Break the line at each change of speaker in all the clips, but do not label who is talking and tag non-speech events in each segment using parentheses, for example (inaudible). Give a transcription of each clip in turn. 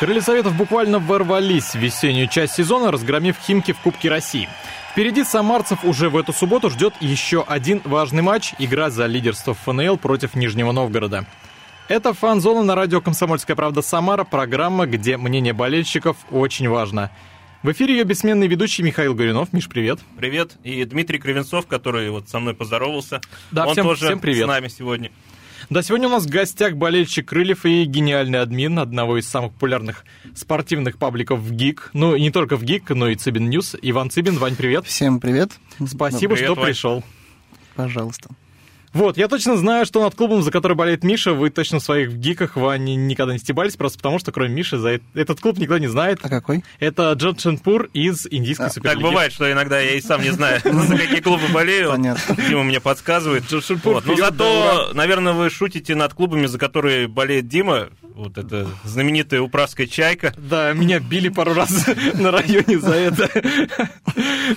Крылья Советов буквально ворвались в весеннюю часть сезона, разгромив Химки в Кубке России. Впереди самарцев уже в эту субботу ждет еще один важный матч – игра за лидерство ФНЛ против Нижнего Новгорода. Это фан-зона на радио «Комсомольская правда Самара», программа, где мнение болельщиков очень важно. В эфире ее бессменный ведущий Михаил Горюнов. Миш, привет.
Привет. И Дмитрий Кривенцов, который вот со мной поздоровался.
Да,
Он
всем,
тоже
всем привет.
с нами сегодня.
Да, сегодня у нас в гостях болельщик Крыльев и гениальный админ одного из самых популярных спортивных пабликов в ГИК. Ну, и не только в ГИК, но и Цыбин News. Иван Цыбин, Вань, привет.
Всем привет.
Спасибо,
Привет,
что
Вань.
пришел.
Пожалуйста.
Вот, я точно знаю, что над клубом, за который болеет Миша, вы точно в своих гиках, Вань, никогда не стебались, просто потому что, кроме Миши, за этот клуб никто не знает.
А какой?
Это Джамшедпур из индийской
А,
Так
суперлиги.
бывает, что иногда я и сам не знаю, (laughs) за какие клубы болею.
Понятно.
Дима мне подсказывает. Но
вперед, да,
зато, наверное, вы шутите над клубами, за которые болеет Дима. Вот это знаменитая управская чайка.
Да, меня били пару раз (laughs) на районе за это.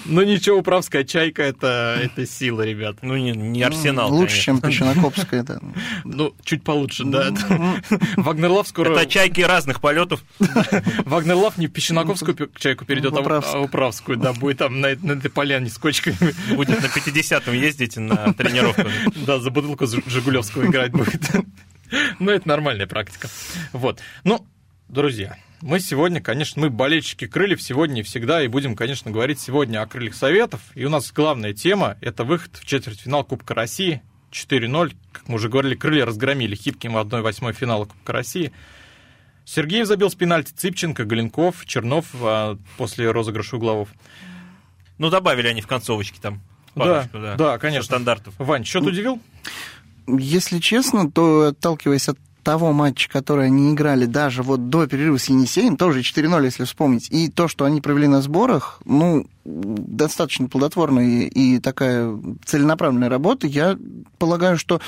Но ничего, управская чайка это, это сила, ребят.
Ну, не, не Арсенал,
Лучше,
конечно.
чем Пещенокопская, да.
Ну, чуть получше, да. Вагнерлав скоро...
Это чайки разных полетов.
Вагнерлав не в Песчанаковскую пи- чайку перейдет, а в-
Управскую.
а Управскую, да, будет там на, на этой поляне с кочками.
Будет на 50-м ездить на тренировку.
Да, за бутылку Жигулевского играть будет. (laughs) Ну, это нормальная практика. Вот. Ну, друзья, мы сегодня, конечно, мы болельщики крыльев сегодня и всегда, и будем, конечно, говорить сегодня о крыльях Советов. И у нас главная тема – это выход в четвертьфинал Кубка России. 4-0, как мы уже говорили, крылья разгромили Хитким в 1-8 финала Кубка России. Сергеев забил с пенальти Цыпченко, Голенков, Чернов а, после розыгрыша угловов.
Ну, добавили они в концовочке там.
Да,
парочку, да,
да,
со
конечно.
стандартов.
Вань, счет удивил?
Если честно, то отталкиваясь от того матча, который они играли даже вот до перерыва с Енисеем, тоже 4-0, если вспомнить, и то, что они провели на сборах, ну, достаточно плодотворная и, и такая целенаправленная работа, я полагаю, что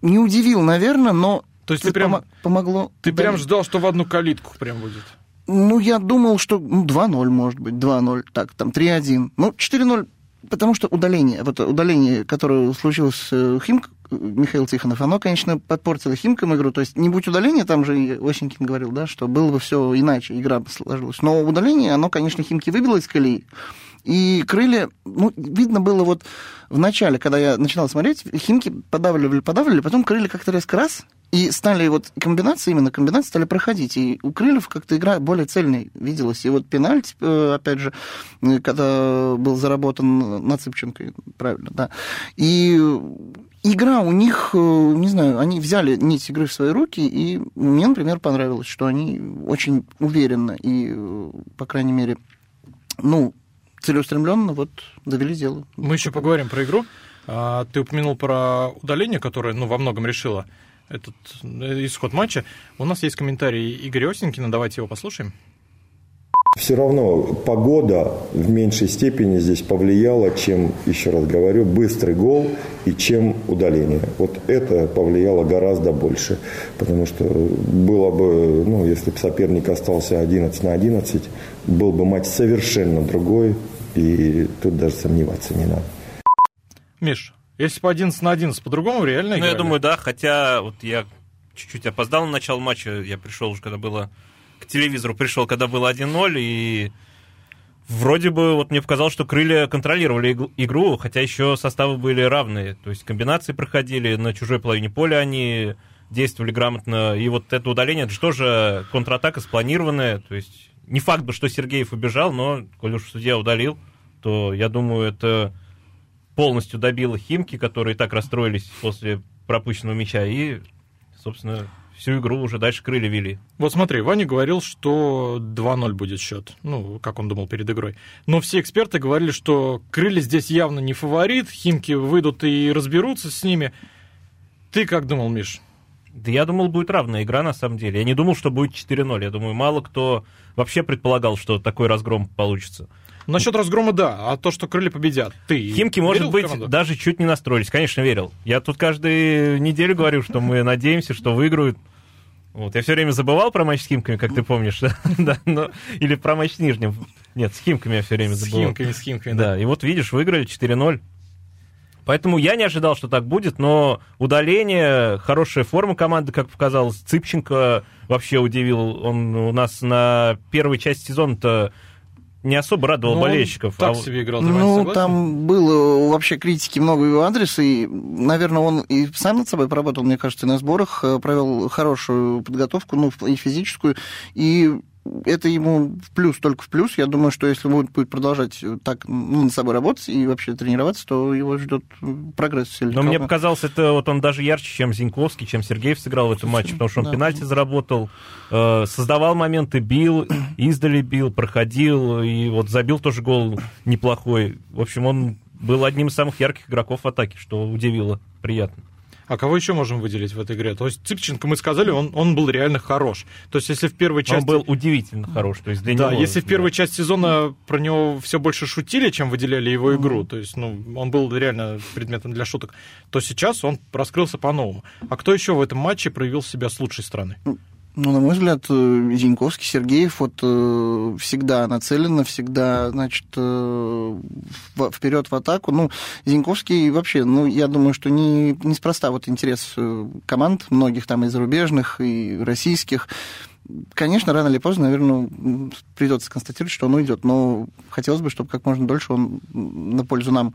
не удивил, наверное, но
То есть ты прям,
помо- помогло.
ты прям
удалить.
ждал, что в одну калитку прям будет?
Ну, я думал, что ну, 2-0, может быть, 2-0, так, там 3-1. Ну, 4-0, потому что удаление, вот удаление, которое случилось с э, Химк, Михаил Тихонов, оно, конечно, подпортило Химкам игру. То есть, не будь удаления, там же Осенькин говорил, да, что было бы все иначе, игра бы сложилась. Но удаление, оно, конечно, Химки выбило из колеи. И крылья, ну, видно было вот в начале, когда я начинал смотреть, Химки подавливали, подавливали, потом крылья как-то резко раз, и стали вот комбинации, именно комбинации стали проходить. И у Крыльев как-то игра более цельной виделась. И вот пенальти, э, опять же, э, когда был заработан на Цыпченко, правильно, да. И игра у них, э, не знаю, они взяли нить игры в свои руки, и мне, например, понравилось, что они очень уверенно и, по крайней мере, ну, целеустремленно вот довели дело.
Мы еще поговорим про игру. А, Ты упомянул про удаление, которое ну, во многом решило этот э, исход матча. У нас есть комментарий Игоря Осенькина, давайте его послушаем.
Все равно погода в меньшей степени здесь повлияла, чем, еще раз говорю, быстрый гол и чем удаление. Вот это повлияло гораздо больше. Потому что было бы, ну, если бы соперник остался 11 на 11, был бы матч совершенно другой. И тут даже сомневаться не надо.
Миш, если по 11 на 11 по-другому реально
Ну, я думаю, да, хотя вот я чуть-чуть опоздал на начало матча, я пришел уже, когда было... К телевизору пришел, когда было 1-0, и вроде бы вот мне показалось, что крылья контролировали иг- игру, хотя еще составы были равные. То есть комбинации проходили, на чужой половине поля они действовали грамотно. И вот это удаление, это же тоже контратака спланированная. То есть не факт бы, что Сергеев убежал, но, коль уж судья удалил, то я думаю, это полностью добило Химки, которые так расстроились после пропущенного мяча, и, собственно, всю игру уже дальше крылья вели.
Вот смотри, Ваня говорил, что 2-0 будет счет. Ну, как он думал перед игрой. Но все эксперты говорили, что крылья здесь явно не фаворит, Химки выйдут и разберутся с ними. Ты как думал, Миш?
Да я думал, будет равная игра, на самом деле. Я не думал, что будет 4-0. Я думаю, мало кто вообще предполагал, что такой разгром получится.
Насчет разгрома, да. А то, что крылья победят, ты
Химки, может быть,
команду?
даже чуть не настроились. Конечно, верил. Я тут каждую неделю говорю, что мы надеемся, что выиграют. Вот. Я все время забывал про матч с Химками, как ты помнишь. (laughs) да, но... Или про матч с Нижним. Нет, с Химками я все время
С
забывал.
Химками, с Химками, да.
Да, и вот видишь, выиграли 4-0. Поэтому я не ожидал, что так будет, но удаление, хорошая форма команды, как показалось. Цыпченко вообще удивил. Он у нас на первой части сезона-то не особо радовал
Ну, он
болельщиков.
Так
а
себе играл, ты,
Ну,
согласен?
там было вообще критики много его адрес, и, наверное, он и сам над собой поработал, мне кажется, и на сборах, э, провел хорошую подготовку, ну, и физическую, и это ему в плюс, только в плюс. Я думаю, что если он будет продолжать так ну, над собой работать и вообще тренироваться, то его ждет прогресс. силе
Но мне показалось, это вот он даже ярче, чем Зиньковский, чем Сергеев сыграл в этом матче, потому что он
Да.
пенальти заработал, э, создавал моменты, бил, (clears throat) издали бил, проходил, и вот забил тоже гол неплохой. В общем, он был одним из самых ярких игроков в атаке, что удивило, приятно.
А кого еще можем выделить в этой игре? То есть Цыпченко, мы сказали, он, он был реально хорош. То есть если в первой части...
Он был удивительно хорош. То есть для
Да,
него,
если в первой части сезона про него все больше шутили, чем выделяли его игру, то есть, ну, он был реально предметом для шуток, то сейчас он раскрылся по-новому. А кто еще в этом матче проявил себя с лучшей стороны?
Ну, на мой взгляд, э, Зиньковский, Сергеев вот э, всегда нацеленно, всегда, значит, э, вперед в атаку. Ну, Зиньковский вообще, ну, я думаю, что не, неспроста вот интерес команд, многих там и зарубежных, и российских. Конечно, рано или поздно, наверное, м, придется констатировать, что он уйдет. Но хотелось бы, чтобы как можно дольше он на пользу нам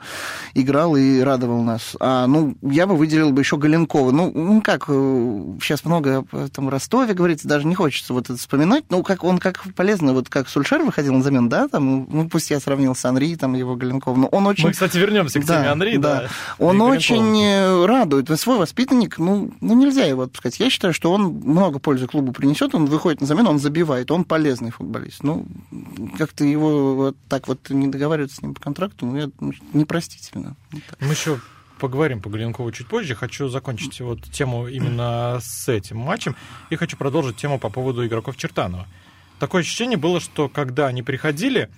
играл и радовал нас. А, ну, я бы выделил бы еще Галенкова. Ну, ну, как, сейчас много там Ростове говорится, даже не хочется вот это вспоминать. Ну, как он как полезно, вот как Сульшер выходил на замену, да, там, ну, пусть я сравнил с Анри, там, его Галенков, но он очень...
Мы, кстати, вернемся к теме Анри, да.
Он
и
очень э, радует. Свой воспитанник, ну, ну, нельзя его отпускать. Я считаю, что он много пользы клубу принесет, он выходит на замену, он забивает, он полезный футболист. Ну, как-то его вот так вот не договариваться с ним по контракту, ну, я, ну, непростительно. Вот.
Мы еще поговорим по Галенкову чуть позже. Хочу закончить вот тему именно с этим матчем и хочу продолжить тему по поводу игроков Чертанова. Такое ощущение было, что когда они приходили,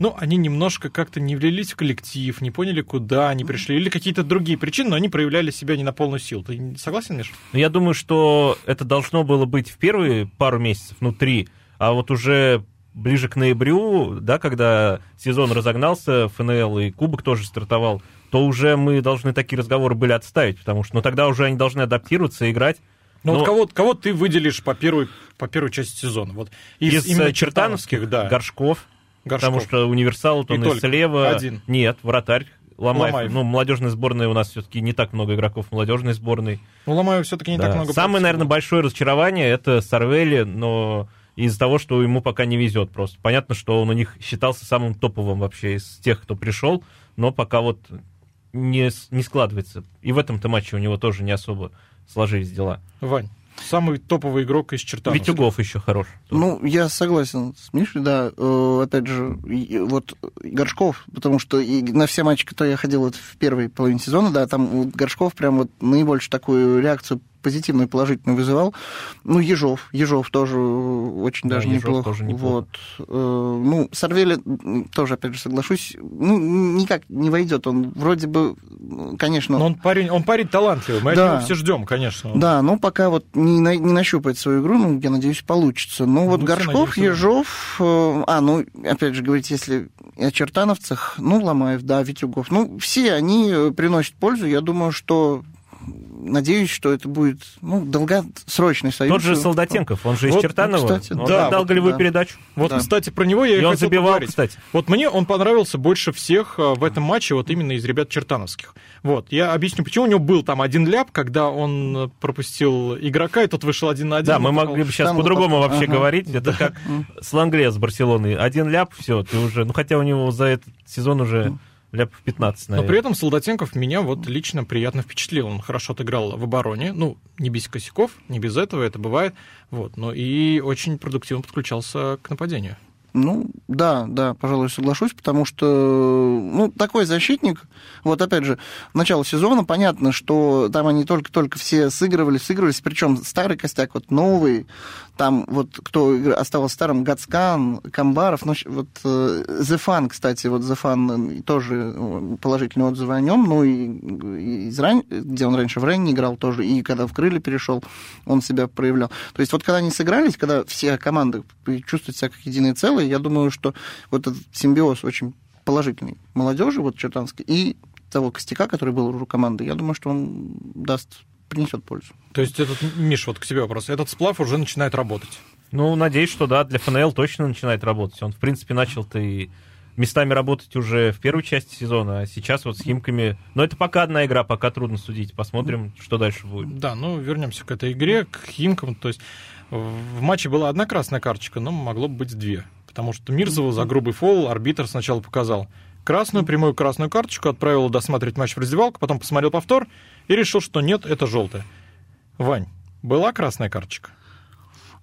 ну, они немножко как-то не влились в коллектив, не поняли, куда они пришли, или какие-то другие причины, но они проявляли себя не на полную силу. Ты согласен, Миш?
Но я думаю, что это должно было быть в первые пару месяцев, ну, три, а вот уже ближе к ноябрю, да, когда сезон разогнался, ФНЛ и Кубок тоже стартовал, то уже мы должны такие разговоры были отставить, потому что, ну, тогда уже они должны адаптироваться и играть.
Ну,
Но
вот кого, кого ты выделишь по первой, по первой части сезона? Вот из,
из,
именно
э, чертановских,
да.
Горшков,
Горшков.
потому что универсал, вот
И
он и,
только
слева.
один.
Нет, вратарь. Ломаев.
Ломаев.
Ну, молодежной сборной у нас все-таки не так много игроков молодежной сборной.
Ну, Ломаев все-таки не
Да.
так много.
Самое, наверное, большое разочарование это Сарвели, но из-за того, что ему пока не везет просто. Понятно, что он у них считался самым топовым вообще из тех, кто пришел, но пока вот не, не складывается. И в этом-то матче у него тоже не особо сложились дела.
Вань, самый топовый игрок из Чертанова.
Витюгов еще хорош.
Ну, я согласен с Мишей, да. Э, Опять же, вот Горшков, потому что и на все матчи, которые я ходил вот в первой половине сезона, да, там Горшков прям вот наибольшую такую реакцию позитивную, положительную вызывал. Ну, Ежов. Ежов тоже очень
Да,
даже
Ежов
неплохо.
тоже неплохо.
Вот. Э, Ну, Сарвели м, тоже, опять же, соглашусь, ну, никак не войдет. Он вроде бы, конечно...
Но он парень, он парень талантливый, мы
Да.
от него все ждем, конечно.
Да, ну пока вот не, на- не нащупает свою игру, ну, я надеюсь, получится. Ну, вот
Ну,
Горшков,
надеемся, да.
Ежов, э, а, ну, опять же, говорить, если о чертановцах, ну, Ломаев, да, Витюгов, ну, все они э, приносят пользу. Я думаю, что надеюсь, что это будет, ну, долгосрочный союз.
Тот же Солдатенков, он же из
Вот,
Чертанова.
кстати,
он
да,
отдал
вот,
голевую
да.
передачу.
Вот,
Да.
кстати, про него я и,
И он
хотел
забивал,
поговорить.
кстати.
Вот мне он понравился больше всех э, в этом матче, вот именно из ребят чертановских. Вот, я объясню, почему у него был там один ляп, когда он э, пропустил игрока, и тот вышел один на один.
Да, мы могли бы сейчас по-другому
вот-
вообще
ага.
говорить. Это как с Лангле с Барселоны. Один ляп, все, ты уже... Ну, хотя у него за этот сезон уже ляп 15,
Но
наверное.
при этом Солдатенков меня вот лично приятно впечатлил. Он хорошо отыграл в обороне. Ну, не без косяков, не без этого, это бывает. Вот. Но и очень продуктивно подключался к нападению.
Ну, да, да, пожалуй, соглашусь, потому что, ну, такой защитник, вот опять же, начало сезона, понятно, что там они только-только все сыгрывались, сыгрывались, причем старый костяк, вот новый, там вот кто остался старым, Гацкан, Камбаров, ну, вот Зефан, кстати, вот Зефан тоже положительные отзывы о нем, ну, и из ран... где он раньше в Ренне играл тоже, и когда в Крылья перешел, он себя проявлял. То есть вот когда они сыгрались, когда все команды чувствуют себя как единое целое, я думаю, что вот этот симбиоз очень положительный молодежи, вот Чертанской, и того костяка, который был у команды, я думаю, что он даст, принесет пользу.
То есть этот, Миш, вот к тебе вопрос, этот сплав уже начинает работать?
Ну, надеюсь, что да, для ФНЛ точно начинает работать. Он, в принципе, начал-то и местами работать уже в первой части сезона, а сейчас вот с Химками... Но это пока одна игра, пока трудно судить. Посмотрим, что дальше будет.
Да, ну, вернемся к этой игре, к Химкам. То есть в матче была одна красная карточка, но могло быть две. Потому что Мирзову за грубый фол арбитр сначала показал красную, прямую красную карточку, отправил досматривать матч в раздевалку, потом посмотрел повтор и решил, что нет, это желтая. Вань, была красная карточка?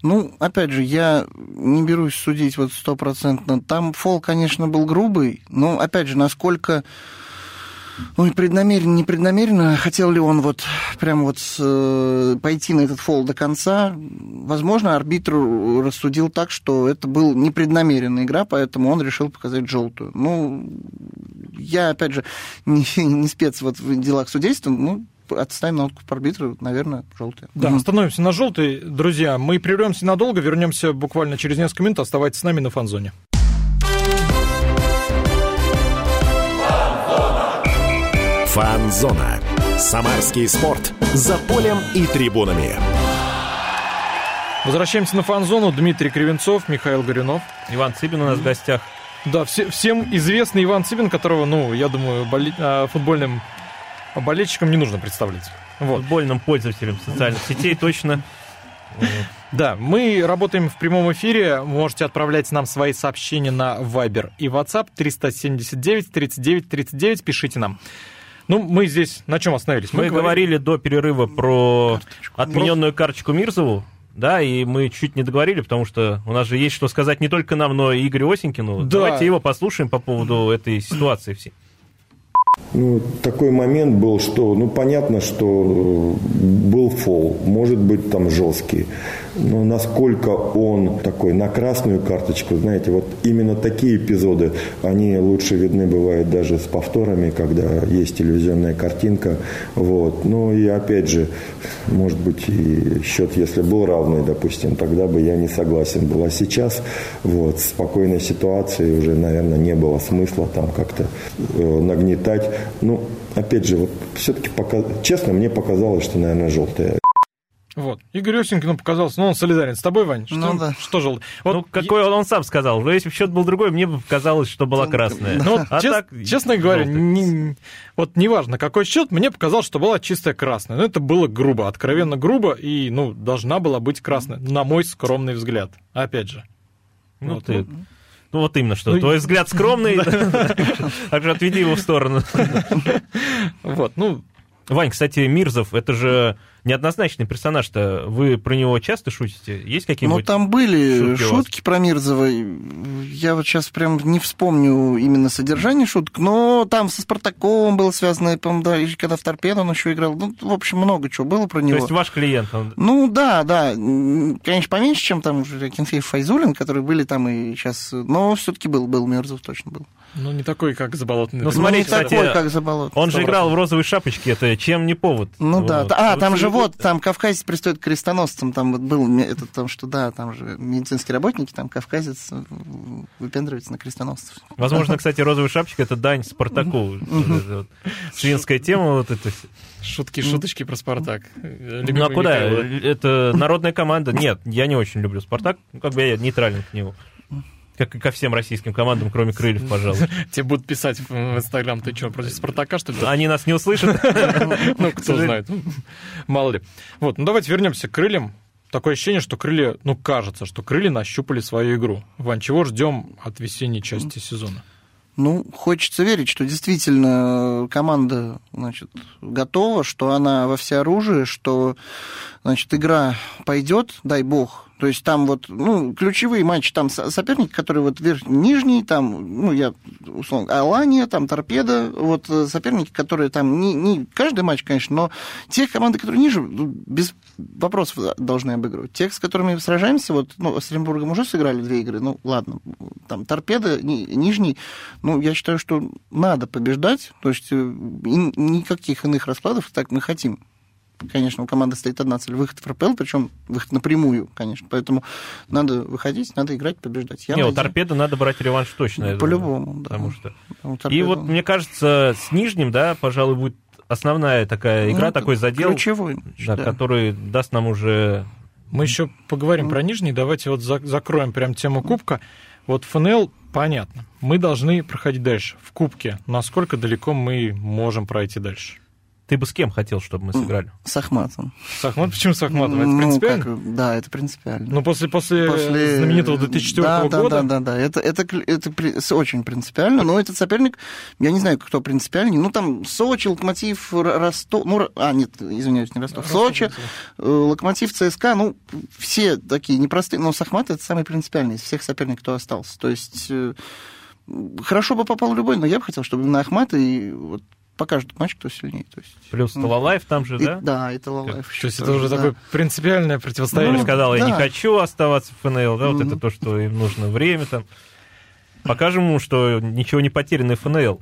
Ну, опять же, я не берусь судить вот стопроцентно. Там фол, конечно, был грубый, но, опять же, насколько... Ну, и преднамеренно, непреднамеренно, хотел ли он вот прям вот э, пойти на этот фол до конца, возможно, арбитр рассудил так, что это был непреднамеренная игра, поэтому он решил показать желтую. Ну, я, опять же, (laughs) не, не спец вот в делах судейства, ну, отставим на откуп арбитра, наверное, желтый.
Да, mm остановимся на желтый. Друзья, мы прервемся надолго, вернемся буквально через несколько минут. Оставайтесь с нами на фанзоне.
Фанзона. Самарский спорт. За полем и трибунами.
Возвращаемся на фан-зону. Дмитрий Кривенцов, Михаил Горюнов.
Иван Цыбин у нас в гостях.
Да, все, всем известный Иван Цыбин, которого, ну, я думаю, боли, а, футбольным болельщикам не нужно представлять.
Вот. Футбольным пользователям социальных сетей точно.
Да, мы работаем в прямом эфире. Можете отправлять нам свои сообщения на Viber и WhatsApp 379 39 39. Пишите нам. Ну, мы здесь на чем остановились?
Мы, мы говорили... говорили до перерыва про карточку. отмененную карточку Мирзову. Да, и мы чуть не договорили, потому что у нас же есть что сказать не только нам, но и Игорю Осенькину. Да. Давайте его послушаем по поводу этой ситуации всей.
Ну, такой момент был, что, ну, понятно, что был фол, может быть, там жесткий. Но насколько он такой на красную карточку, знаете, вот именно такие эпизоды, они лучше видны бывают даже с повторами, когда есть телевизионная картинка. Вот. Ну и опять же, может быть, и счет, если был равный, допустим, тогда бы я не согласен был. А сейчас вот, спокойной ситуации уже, наверное, не было смысла там как-то э, нагнетать. Ну, опять же, вот все-таки, пока... честно, мне показалось, что, наверное, желтая.
Вот. Игорь Осенькин показался, ну, он солидарен с тобой, Вань. Что, ну, да. что желтый?
Вот, ну, какой он, он сам сказал. Но если бы счет был другой, мне бы показалось, что была красная.
Ну, а чест, так, честно говоря, не, вот неважно, какой счет, мне показалось, что была чистая красная. Но это было грубо, откровенно грубо, и, ну, должна была быть красная, на мой скромный взгляд. Опять же.
Ну, вот, ты... Ну вот именно что. Ну, Твой взгляд скромный, (laughs) (laughs) так же отведи его в сторону. (laughs)
Вот, ну.
Вань, кстати, Мирзов, это же неоднозначный персонаж-то. Вы про него часто шутите? Есть какие-нибудь
Ну, там были шутки, шутки про Мирзова. Я вот сейчас прям не вспомню именно содержание шуток, но там со Спартаковым было связано, по да, и когда в Торпедо он еще играл. Ну, в общем, много чего было про него.
То есть ваш клиент? Он...
Ну, да, да. Конечно, поменьше, чем там Кенфеев Файзулин, которые были там и сейчас. Но все-таки был, был Мирзов, точно был.
Ну, не такой, как Заболотный.
Ну, смотри, ну, кстати, такой, как Заболотный. Он же играл в розовой шапочке, это чем не повод?
Ну, да. А, там же вот, там кавказец пристает к крестоносцам, там вот был этот, там, что да, там же медицинские работники, там кавказец выпендривается на крестоносцев.
Возможно, кстати, розовая шапочка это дань Спартаку. Свинская тема вот это.
Шутки, шуточки про Спартак.
Ну а куда? Это народная команда. Нет, я не очень люблю Спартак. Как бы я нейтрален к нему. Как и ко всем российским командам, кроме крыльев, пожалуй. (laughs)
Тебе будут писать в Инстаграм, ты что, против Спартака, что ли?
Они нас не услышат. (laughs)
Ну, кто знает. Мало ли. Вот, ну давайте вернемся к крыльям. Такое ощущение, что крылья, ну, кажется, что крылья нащупали свою игру. Вань, чего ждем от весенней части сезона?
Ну, хочется верить, что действительно команда значит, готова, что она во всеоружии, что значит, игра пойдет, дай бог, То есть там вот, ну, ключевые матчи, там со- соперники, которые вот верхний, нижний, там, ну, я, условно, Алания, там, Торпеда, вот э, соперники, которые там, не, не каждый матч, конечно, но те команды, которые ниже, ну, без вопросов должны обыгрывать. Тех, с которыми сражаемся, вот, ну, с Оренбургом уже сыграли две игры, ну, ладно, там, Торпеда, ни- нижний, ну, я считаю, что надо побеждать, то есть э, никаких иных раскладов, так мы хотим. Конечно, у команды стоит одна цель выход в РПЛ, причем выход напрямую, конечно. Поэтому надо выходить, надо играть, побеждать. Я
Не, у торпеды надо брать реванш точно.
По-любому, да.
Потому что...
У
И вот, мне кажется, с нижним, да, пожалуй, будет основная такая игра,
ну,
такой задел,
Ключевой,
да,
да.
который даст нам уже...
Мы еще поговорим про нижний. Давайте вот за- закроем прям тему Кубка. Вот ФНЛ, понятно. Мы должны проходить дальше. В Кубке насколько далеко мы можем пройти дальше?
Ты бы с кем хотел, чтобы мы сыграли?
С Ахматом.
С Ахматом? Почему с Ахматом? Это
Ну,
принципиально?
как- да, это принципиально.
Ну, после, после, знаменитого 2004
да, да,
года.
Да, да, да. Это, это, это при- с- очень принципиально. Но этот соперник, я не знаю, кто принципиальнее. Ну, там Сочи, Локомотив, Ростов. Ну, а, нет, извиняюсь, не Ростов. Сочи, э, Локомотив, ЦСКА. Ну, все такие непростые. Но Сахмат это самый принципиальный из всех соперников, кто остался. То есть э, хорошо бы попал любой, но я бы хотел, чтобы именно Ахмат и вот покажет матч, кто сильнее. То есть,
Плюс
ну,
Талалаев там же,
и-
да?
да, это Лалаев.
То есть это уже такое принципиальное
Я
противостояние.
же сказал, я не
да.
хочу оставаться в ФНЛ, да, вот
Мгм.
это то, что им нужно время там. Покажем ему, что ничего не потеряно в ФНЛ.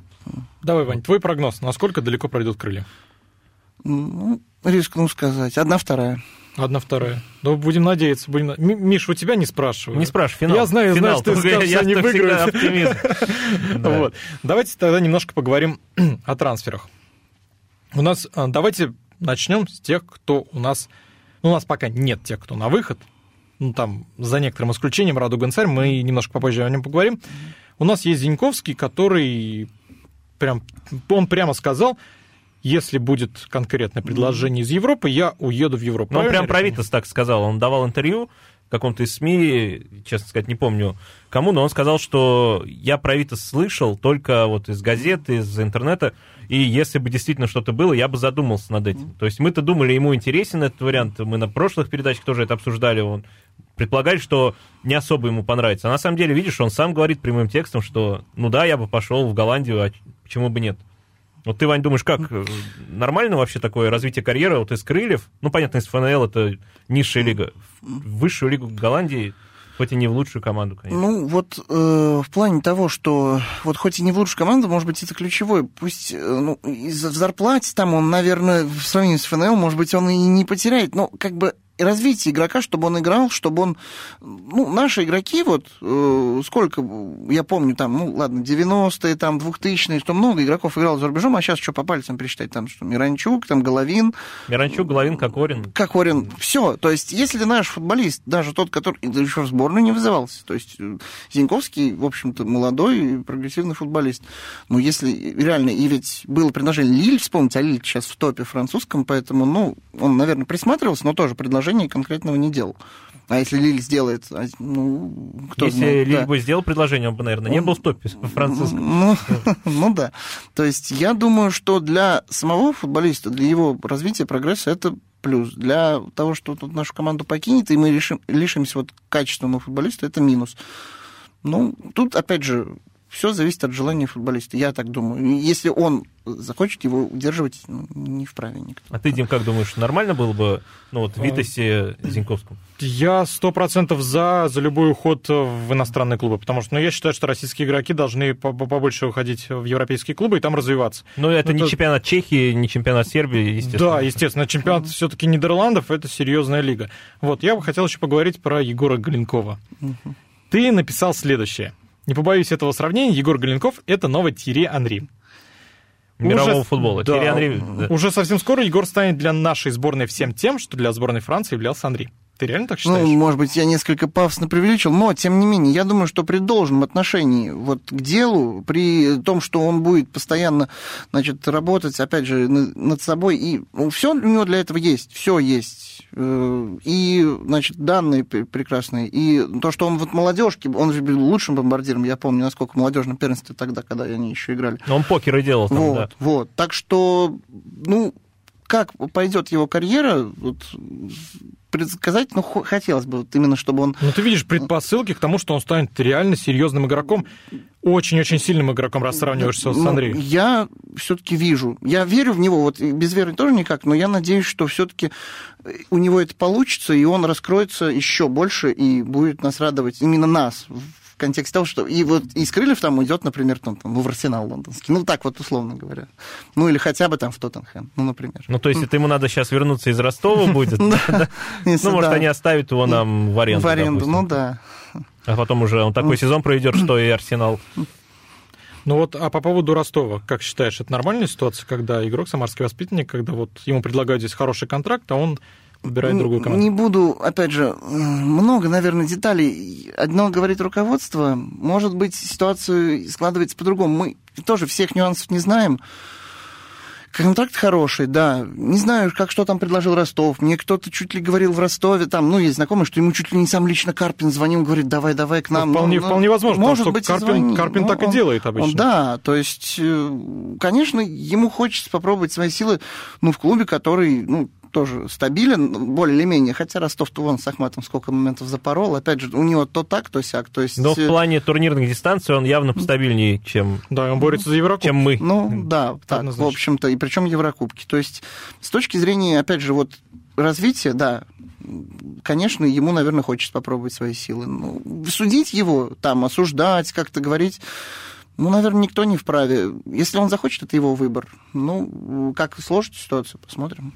Давай, Вань, твой прогноз. Насколько далеко пройдут крылья?
Ну, рискну сказать. Одна-вторая.
Одна, вторая. Ну, будем надеяться. Будем... Миш, у тебя не спрашиваю.
Не спрашивай, финал.
Я знаю,
финал.
знаю, что ты скажешь,
я-
они выиграют. (laughs) Давайте тогда немножко поговорим (clears throat) о трансферах. У нас, а, давайте начнем с тех, кто у нас... Ну, у нас пока нет тех, кто на выход. Ну, там, за некоторым исключением, Раду Гонцарь, мы немножко попозже о нем поговорим. У нас есть Зиньковский, который прям, он прямо сказал, если будет конкретное предложение из Европы, я уеду в Европу.
Ну, прям Витас так сказал. Он давал интервью каком-то из СМИ, честно сказать, не помню кому, но он сказал, что я про Витас слышал только вот из газет, из интернета, и если бы действительно что-то было, я бы задумался над этим. То есть мы-то думали, ему интересен этот вариант, мы на прошлых передачах тоже это обсуждали, он предполагали, что не особо ему понравится. А на самом деле, видишь, он сам говорит прямым текстом, что ну да, я бы пошел в Голландию, а почему бы нет? Вот ты, Вань, думаешь, как э, нормально вообще такое развитие карьеры вот из крыльев? Ну, понятно, из ФНЛ это низшая лига. В высшую лигу Голландии, хоть и не в лучшую команду, конечно.
Ну, вот э, в плане того, что вот хоть и не в лучшую команду, может быть, это ключевой. Пусть э, ну, из в зарплате там он, наверное, в сравнении с ФНЛ, может быть, он и не потеряет. Но как бы развитие игрока, чтобы он играл, чтобы он... Ну, наши игроки, вот, э, сколько, я помню, там, ну, ладно, 90-е, там, 2000-е, что много игроков играл за рубежом, а сейчас что по пальцам пересчитать, там, что Миранчук, там, Головин,
Миранчук, Головин, Кокорин.
Кокорин, все. То есть, если наш футболист, даже тот, который еще в сборную не вызывался, то есть Зиньковский, в общем-то, молодой и прогрессивный футболист. Но если реально, и ведь было предложение Лиль, вспомните, а Лиль сейчас в топе французском, поэтому, ну, он, наверное, присматривался, но тоже предложение конкретного не делал. А если Лиль сделает, а, ну, кто
Если
знает,
Лиль
да.
бы сделал предложение, он бы, наверное, не
Он-
был в топе французском.
Ну, (laughs) ну да. То есть я думаю, что для самого футболиста, для его развития, прогресса это плюс. Для того, что тут нашу команду покинет, и мы решим, лишимся вот качественного футболиста, это минус. Ну, тут, опять же, все зависит от желания футболиста, я так думаю. Если он захочет его удерживать, ну, не вправе никто.
А ты, Дим, как думаешь, нормально было бы, ну, вот, Витасе Зиньковском?
Я сто процентов за, за любой уход в иностранные клубы, потому что ну, я считаю, что российские игроки должны по- по- побольше уходить в европейские клубы и там развиваться.
Ну, это не
Это-
чемпионат Чехии, не чемпионат Сербии, естественно.
Да, естественно, чемпионат все-таки Нидерландов это серьезная лига. Вот, я бы хотел еще поговорить про Егора Галенкова. Ты написал следующее. Не побоюсь этого сравнения, Егор Галенков это новый Тире Анри.
Мирового
Уже-
футбола.
да,
Терри Анри, да.
Уже совсем скоро Егор станет для нашей сборной всем тем, что для сборной Франции являлся Анри. Ты реально так считаешь?
Ну, может быть, я несколько пафосно преувеличил, но, тем не менее, я думаю, что при должном отношении вот к делу, при том, что он будет постоянно, значит, работать, опять же, на- над собой, и все у него для этого есть, все есть. Э, И, значит, данные пр- прекрасные, и то, что он вот молодежки, он же был лучшим бомбардиром, я помню, насколько в молодежном первенстве тогда, когда они еще играли.
Но он покеры делал там,
Вот,
да.
вот. Так что, ну, как пойдет его карьера, вот, предсказать, ну, хо- хотелось бы вот именно, чтобы он...
Ну, ты видишь предпосылки к тому, что он станет реально серьезным игроком, очень-очень сильным игроком, раз сравниваешься с
Ну,
Андреем.
Я все-таки вижу. Я верю в него, вот без веры тоже никак, но я надеюсь, что все-таки у него это получится, и он раскроется еще больше и будет нас радовать, именно нас, в контексте того, что и вот из Крыльев там уйдет, например, там, там, ну, в Арсенал лондонский. Ну, так вот, условно говоря. Ну, или хотя бы там в Тоттенхэм, ну, например.
Ну, то есть, это ему надо сейчас вернуться из Ростова (laughs) будет? (laughs) Ну, может, они оставят его нам в аренду,
В аренду, ну да.
А потом уже он такой сезон проведет, что и Арсенал.
Ну вот, а по поводу Ростова, как считаешь, это нормальная ситуация, когда игрок, самарский воспитанник, когда вот ему предлагают здесь хороший контракт, а он выбирает другую команду?
Не буду, опять же, много, наверное, деталей. Одно говорит руководство, может быть, ситуация складывается по-другому. Мы тоже всех нюансов не знаем. Контракт хороший, да. Не знаю, как что там предложил Ростов. Мне кто-то чуть ли говорил в Ростове, там, ну, есть знакомый, что ему чуть ли не сам лично Карпин звонил, говорит, давай, давай к нам.
Ну, вполне-
Ну,
вполне возможно, потому
может
что
быть, и
Карпин-. Карпин
Ну,
так и
он-
делает обычно.
он- да, то есть, э, конечно, ему хочется попробовать свои силы, ну, в клубе, который, ну, тоже стабилен, более или менее, хотя Ростов-то вон с Ахматом сколько моментов запорол, опять же, у него то так, то сяк, то есть...
Но в
э,
плане турнирных дистанций он явно постабильнее, чем,
Да, он борется за Еврокубок.
чем мы.
Ну, да, так,
Однозначно.
в общем-то, и причем Еврокубки. То есть, с точки зрения, опять же, вот развития, да, конечно, ему, наверное, хочется попробовать свои силы. Ну, судить его, там, осуждать, как-то говорить, ну, наверное, никто не вправе. Если он захочет, это его выбор. Ну, как сложится ситуация, посмотрим.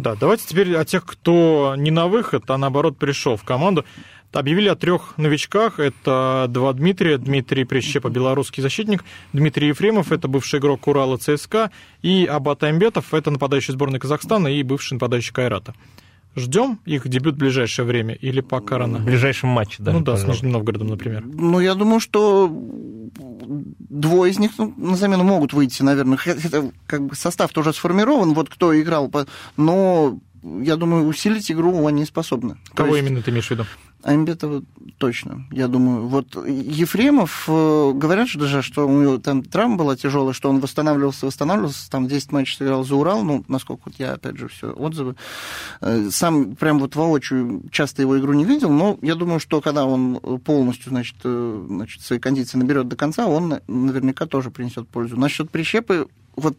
Да, давайте теперь о тех, кто не на выход, а наоборот пришел в команду. Объявили о трех новичках. Это два Дмитрия. Дмитрий Прищепа, белорусский защитник. Дмитрий Ефремов, это бывший игрок Урала ЦСКА. И Абат Аймбетов, это нападающий сборной Казахстана и бывший нападающий Кайрата. Ждем их дебют в ближайшее время или пока
В
рано?
ближайшем матче, да.
ну да, с
пожалуй.
Нижним Новгородом, например.
Ну, я думаю, что двое из них ну, на замену могут выйти, наверное. Хотя, как бы состав тоже сформирован, вот кто играл, но я думаю, усилить игру они способны. То
Кого
есть
именно ты имеешь в виду?
Аймбетова точно, я думаю. Вот Ефремов, э, говорят же даже, что у него там травма была тяжелая, что он восстанавливался, восстанавливался, там 10 матчей сыграл за Урал, ну, насколько вот я, опять же, все отзывы. Э, Сам прям вот воочию часто его игру не видел, но я думаю, что когда он полностью, значит, э, значит свои кондиции наберет до конца, он на- наверняка тоже принесет пользу. Насчет прищепы, вот...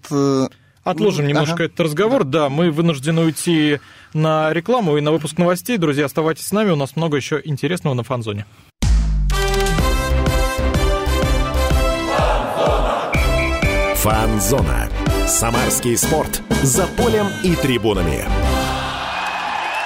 Отложим
ну,
немножко
ага.
этот разговор. Да. мы вынуждены уйти на рекламу и на выпуск новостей. Друзья, оставайтесь с нами, у нас много еще интересного на фанзоне.
Фанзона. Самарский спорт. За полем и трибунами.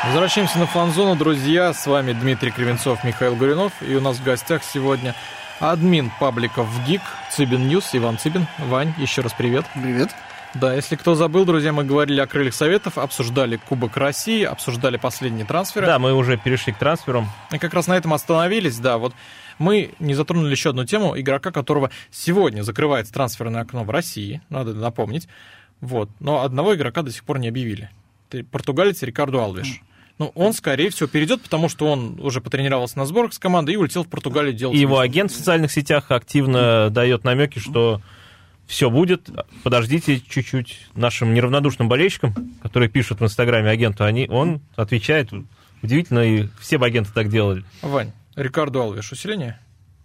Возвращаемся на фанзону, друзья. С вами Дмитрий Кривенцов, Михаил Гуринов. И у нас в гостях сегодня админ пабликов ГИК, Цыбин News, Иван Цыбин. Вань, еще раз привет.
Привет.
Да, если кто забыл, друзья, мы говорили о крыльях советов, обсуждали Кубок России, обсуждали последние трансферы.
Да, мы уже перешли к трансферам.
И как раз на этом остановились, да, вот мы не затронули еще одну тему, игрока, которого сегодня закрывается трансферное окно в России, надо напомнить, вот, но одного игрока до сих пор не объявили. Это Португалец Рикардо Алвеш. Ну, он, скорее всего, перейдет, потому что он уже потренировался на сборах с командой и улетел в Португалию делать...
И его агент в социальных сетях активно дает намеки, что все будет, подождите чуть-чуть. Нашим неравнодушным болельщикам, которые пишут в Инстаграме агенту, они, он отвечает. Удивительно, и все бы агенты так делали.
Вань, Рикардо Алвеш, усиление?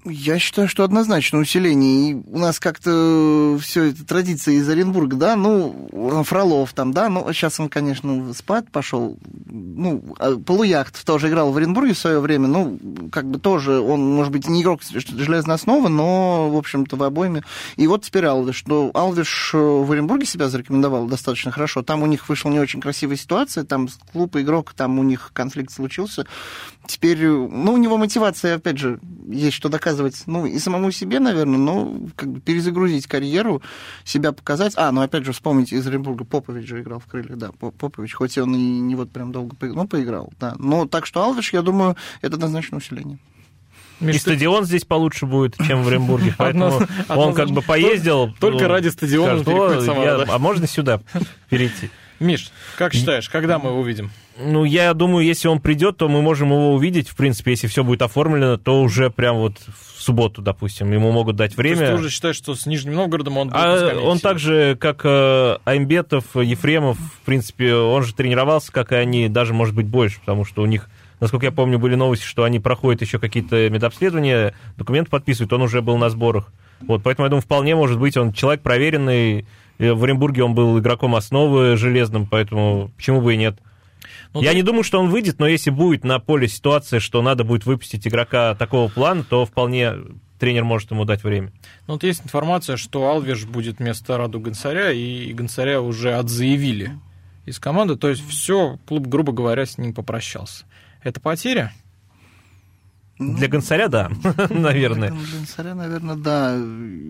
Я считаю, что однозначно усиление. И у нас как-то все это традиция из Оренбурга, да, ну, Фролов там, да, ну, сейчас он, конечно, спад пошел. Ну, а Полуяхтов тоже играл в Оренбурге в свое время, ну, как бы тоже, он, может быть, не игрок железной основы, но, в общем-то, в обойме. И вот теперь Алвиш. Ну, Алвиш в Оренбурге себя зарекомендовал достаточно хорошо. Там у них вышла не очень красивая ситуация, там клуб, игрок, там у них конфликт случился. Теперь, ну, у него мотивация, опять же, есть что доказывать, ну, и самому себе, наверное, но как бы перезагрузить карьеру, себя показать. А, ну, опять же, вспомните, из Оренбурга Попович же играл в крыльях, да, По- Попович, хоть и он и не вот прям долго поиграл, ну, поиграл, да. Но так что Алвиш, я думаю, это однозначно усиление.
Миш,
И
ты-
стадион здесь получше будет, чем в Оренбурге. (laughs) Поэтому
Одно-
он как бы поездил.
Только
ну,
ради стадиона
скажет,
переходит?
А можно сюда перейти?
Миш, как считаешь, когда мы его увидим?
Ну, я думаю, если он придет, то мы можем его увидеть. В принципе, если все будет оформлено, то уже прям вот в субботу, допустим, ему могут дать время. То
есть ты уже считаешь, что с Нижним Новгородом он будет
а Он так же, как э, Аймбетов, Ефремов, в принципе, он же тренировался, как и они, даже, может быть, больше, потому что у них Насколько я помню, были новости, что они проходят еще какие-то медобследования, документы подписывают, он уже был на сборах. Вот, поэтому, я думаю, вполне может быть, он человек проверенный. В Оренбурге он был игроком основы железным, поэтому почему бы и нет. Ну, Я ты... не думаю, что он выйдет, но если будет на поле ситуация, что надо будет выпустить игрока такого плана, то вполне тренер может ему дать время.
Ну, вот есть информация, что Алвеш будет вместо Раду Гонсаря, и Гонсаря уже отзаявили из команды. То есть все, клуб, грубо говоря, с ним попрощался. Это потеря?
Ну, Для Гонсаря, да, (laughs) наверное.
Для Гонсаря, наверное, да.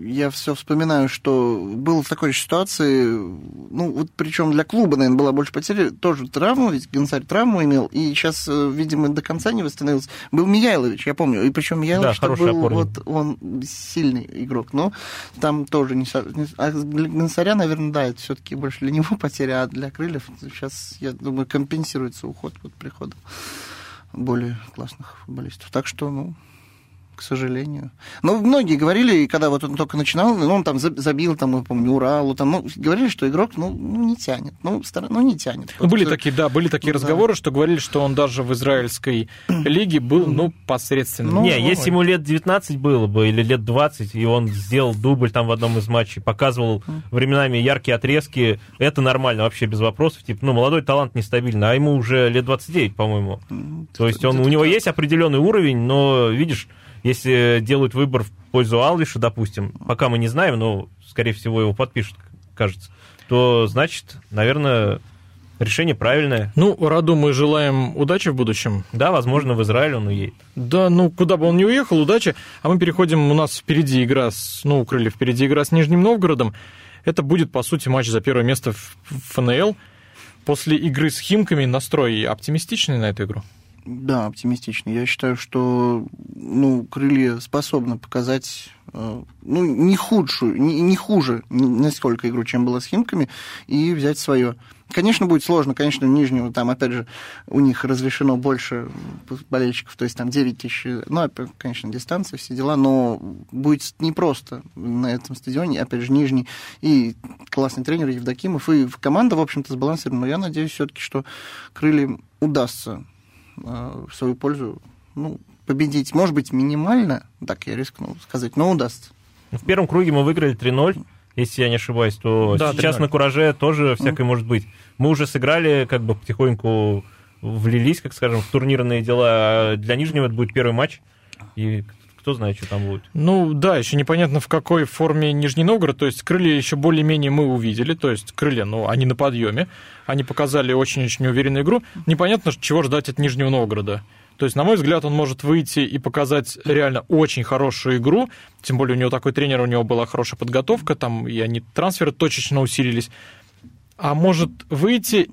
Я все вспоминаю, что был в такой ситуации, ну, вот причем для клуба, наверное, была больше потери, тоже травма, ведь Гонсарь травму имел, и сейчас, э, видимо, до конца не восстановился. Был Мияйлович, я помню, и причем Мияйлович да, был, опорник. вот он сильный игрок, но там тоже не... А для Гонсаря, наверное, да, это все-таки больше для него (laughs) потеря, а для Крыльев сейчас, я думаю, компенсируется уход вот приходом более классных футболистов. Так что, ну, к сожалению. Но многие говорили, когда вот он только начинал, ну, он там забил, там, я помню, Уралу, там, ну, говорили, что игрок, ну, ну не тянет, ну, стар... ну не тянет.
Ну, были такие, да, были такие ну, разговоры, да. что говорили, что он даже в израильской (clears throat) лиге был, ну, посредственно.
Ну, не, ну, если ему лет 19 было бы, или лет 20, и он сделал дубль там в одном из матчей, показывал временами яркие отрезки, это нормально, вообще без вопросов, типа, ну, молодой талант нестабильный, а ему уже лет 29, по-моему. То есть он, у него есть определенный уровень, но, видишь, если делают выбор в пользу Алвиша, допустим, пока мы не знаем, но, скорее всего, его подпишут, кажется, то, значит, наверное, решение правильное.
Ну, Раду мы желаем удачи в будущем.
Да, возможно, в Израиль он уедет.
Да, ну, куда бы он ни уехал, удачи. А мы переходим, у нас впереди игра с, ну, укрыли впереди игра с Нижним Новгородом. Это будет, по сути, матч за первое место в ФНЛ. После игры с Химками настрой оптимистичный на эту игру?
Да, оптимистичный. Я считаю, что ну, крылья способны показать э, ну, не худшую, не, не хуже насколько игру, чем было с Химками, и взять свое. Конечно, будет сложно, конечно, нижнего, там, опять же, у них разрешено больше болельщиков, то есть там 9 тысяч, ну, конечно, дистанция, все дела, но будет непросто на этом стадионе, опять же, нижний, и классный тренер Евдокимов, и команда, в общем-то, сбалансирована, но я надеюсь все-таки, что крыльям удастся в свою пользу ну, победить. Может быть, минимально, так я рискну сказать, но удастся.
Ну, в первом круге мы выиграли 3-0, если я не ошибаюсь, то да, сейчас 3-0. на кураже тоже всякое mm. может быть. Мы уже сыграли, как бы потихоньку влились, как скажем, в турнирные дела. Для Нижнего это будет первый матч. И кто знает, что там будет.
Ну да, еще непонятно в какой форме Нижний Новгород. То есть крылья еще более-менее мы увидели. То есть крылья, ну, они на подъеме. Они показали очень-очень уверенную игру. Непонятно, чего ждать от Нижнего Новгорода. То есть, на мой взгляд, он может выйти и показать реально очень хорошую игру. Тем более у него такой тренер, у него была хорошая подготовка, там и они трансферы точечно усилились. А может выйти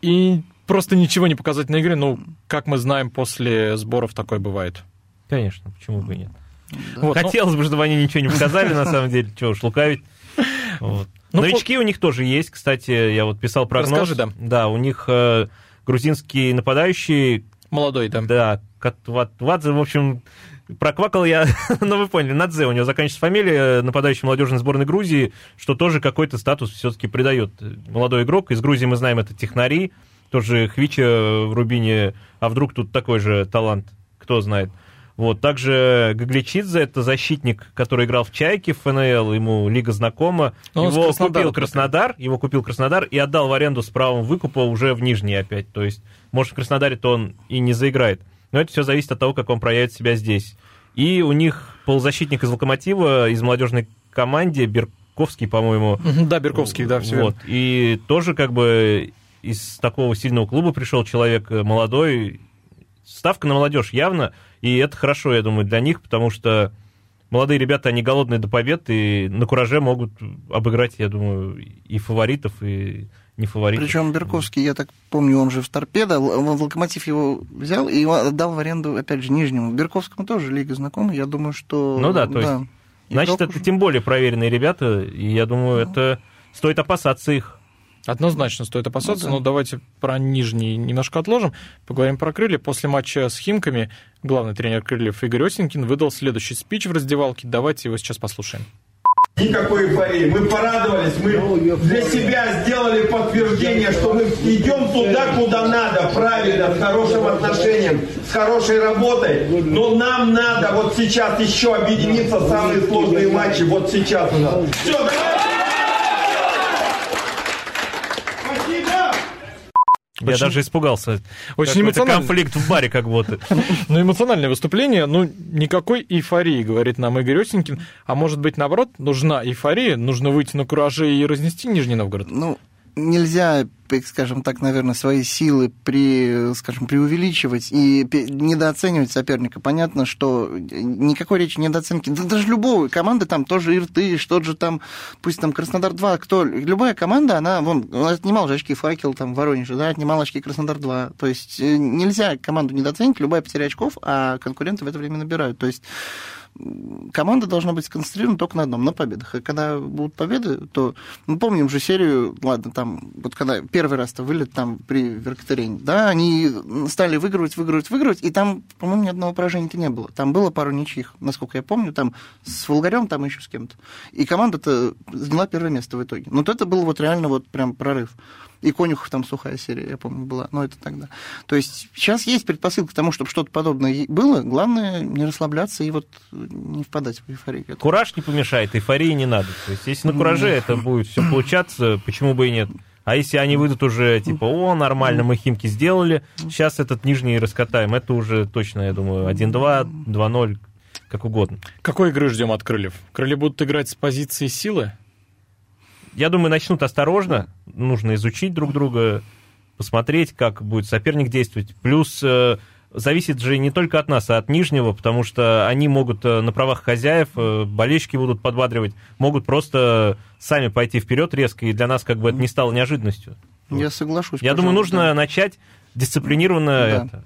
и просто ничего не показать на игре. Ну, как мы знаем, после сборов такое бывает.
Конечно, почему бы и нет. Да. Вот, Хотелось ну... бы, чтобы они ничего не показали, на самом деле, чего уж лукавить. (laughs) Вот. Ну, Новички у них тоже есть, кстати, я вот писал прогноз.
Расскажи, да.
Да, у них э, грузинский нападающий.
Молодой, да.
Да, Вадзе, в общем, проквакал я, (laughs) ну вы поняли, Надзе, у него заканчивается фамилия, нападающий молодежной сборной Грузии, что тоже какой-то статус все-таки придает молодой игрок. Из Грузии мы знаем, это технари, тоже Хвича в Рубине, а вдруг тут такой же талант, кто знает. Вот, также Гагличидзе, это защитник, который играл в «Чайке» в ФНЛ, ему лига знакома. Но его купил Краснодар, его купил Краснодар и отдал в аренду с правом выкупа уже в Нижний опять. То есть, может, в Краснодаре-то он и не заиграет. Но это все зависит от того, как он проявит себя здесь. И у них полузащитник из «Локомотива», из молодежной команды, Берковский, по-моему.
Да, Берковский, да, все
Вот, и тоже как бы из такого сильного клуба пришел человек молодой. Ставка на молодежь явно и это хорошо, я думаю, для них, потому что молодые ребята, они голодные до побед, и на кураже могут обыграть, я думаю, и фаворитов, и не фаворитов.
Причем Берковский, я так помню, он же в торпедо, Локомотив его взял и отдал в аренду, опять же, Нижнему. Берковскому тоже лига знакома, я думаю, что...
Ну да, то есть, да, значит, это уже... тем более проверенные ребята, и я думаю, ну. это стоит опасаться их.
Однозначно стоит опасаться,
Ну да.
но давайте про нижний немножко отложим. Поговорим про крылья. После матча с Химками главный тренер крыльев Игорь Осенькин выдал следующий спич в раздевалке. Давайте его сейчас послушаем.
Никакой эйфории. Мы порадовались, мы для себя сделали подтверждение, что мы идем туда, куда надо, правильно, с хорошим отношением, с хорошей работой. Но нам надо вот сейчас еще объединиться в самые сложные матчи. Вот сейчас у нас. Все, давай! Спасибо!
Я
Очень-
даже испугался.
Очень
Какой-то
эмоционально.
конфликт в баре как будто. (laughs)
Ну, эмоциональное выступление, ну, никакой эйфории, говорит нам Игорь Осенькин. А может быть, наоборот, нужна эйфория, нужно выйти на кураже и разнести Нижний Новгород?
Ну, нельзя, скажем так, наверное, свои силы при, скажем, преувеличивать и недооценивать соперника. Понятно, что никакой речи недооценки. Да даже любого команды, там тоже Иртыш, тот же там, пусть там Краснодар-2, кто, любая команда, она, вон, отнимал же очки Факел, там, в Воронеже, да, отнимал очки Краснодар-2. То есть э, нельзя команду недооценить, любая потеря очков, а конкуренты в это время набирают. То есть команда должна быть сконцентрирована только на одном, на победах. И когда будут победы, то... Мы помним же серию, ладно, там, вот когда первый раз-то вылет там при Веркатерине, да, они стали выигрывать, выигрывать, выигрывать, и там, по-моему, ни одного поражения-то не было. Там было пару ничьих, насколько я помню, там с Волгарем, там еще с кем-то. И команда-то заняла первое место в итоге. Но вот это был вот реально вот прям прорыв. И Конюхов там сухая серия, я помню, была. Но это тогда. То есть сейчас есть предпосылка к тому, чтобы что-то подобное было. Главное не расслабляться и вот не впадать в эйфорию.
Кураж не помешает, эйфории не надо. То есть, если на кураже это будет все получаться, почему бы и нет? А если они выйдут уже, типа, о, нормально, мы химки сделали, сейчас этот нижний раскатаем, это уже точно, я думаю, 1-2, 2-0, как угодно.
Какой игры ждем от крыльев? Крылья будут играть с позиции силы?
Я думаю, начнут осторожно, нужно изучить друг друга, посмотреть, как будет соперник действовать. Плюс э, зависит же не только от нас, а от нижнего, потому что они могут э, на правах хозяев, э, болельщики будут подбадривать, могут просто сами пойти вперед резко, и для нас как бы это не стало неожиданностью.
Я соглашусь.
Я думаю, нужно
да.
начать дисциплинированно
Да.
это,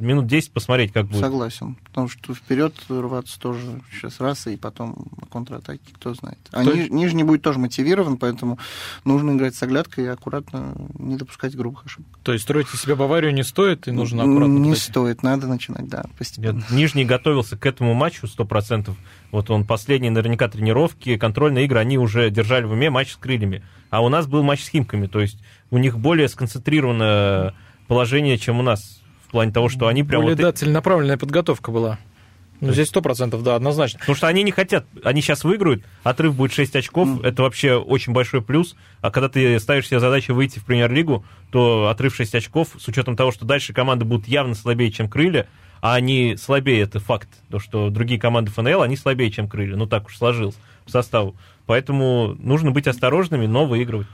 минут 10 посмотреть, как будет.
Согласен. Потому что вперед рваться тоже сейчас раз, и потом на контратаке, кто знает. А
Кто-
ниж- нижний будет тоже мотивирован, поэтому нужно играть с оглядкой и аккуратно не допускать грубых ошибок.
То есть строить из себя Баварию не стоит, и нужно аккуратно...
Не
подойти.
стоит, надо начинать, да, постепенно.
Нет, Нижний готовился к этому матчу 100%. Вот он последние наверняка тренировки, контрольные игры, они уже держали в уме матч с крыльями. А у нас был матч с Химками, то есть у них более сконцентрированное положение, чем у нас. В плане того, что они прям
Более,
вот...
да, целенаправленная подготовка была. Ну, здесь сто процентов, да, однозначно.
Потому что они не хотят, они сейчас выиграют, отрыв будет 6 очков, это вообще очень большой плюс. А когда ты ставишь себе задачу выйти в премьер-лигу, то отрыв 6 очков, с учетом того, что дальше команды будут явно слабее, чем крылья, а они слабее, это факт. То, что другие команды ФНЛ, они слабее, чем крылья. Ну, так уж сложилось по составу. Поэтому нужно быть осторожными, но выигрывать.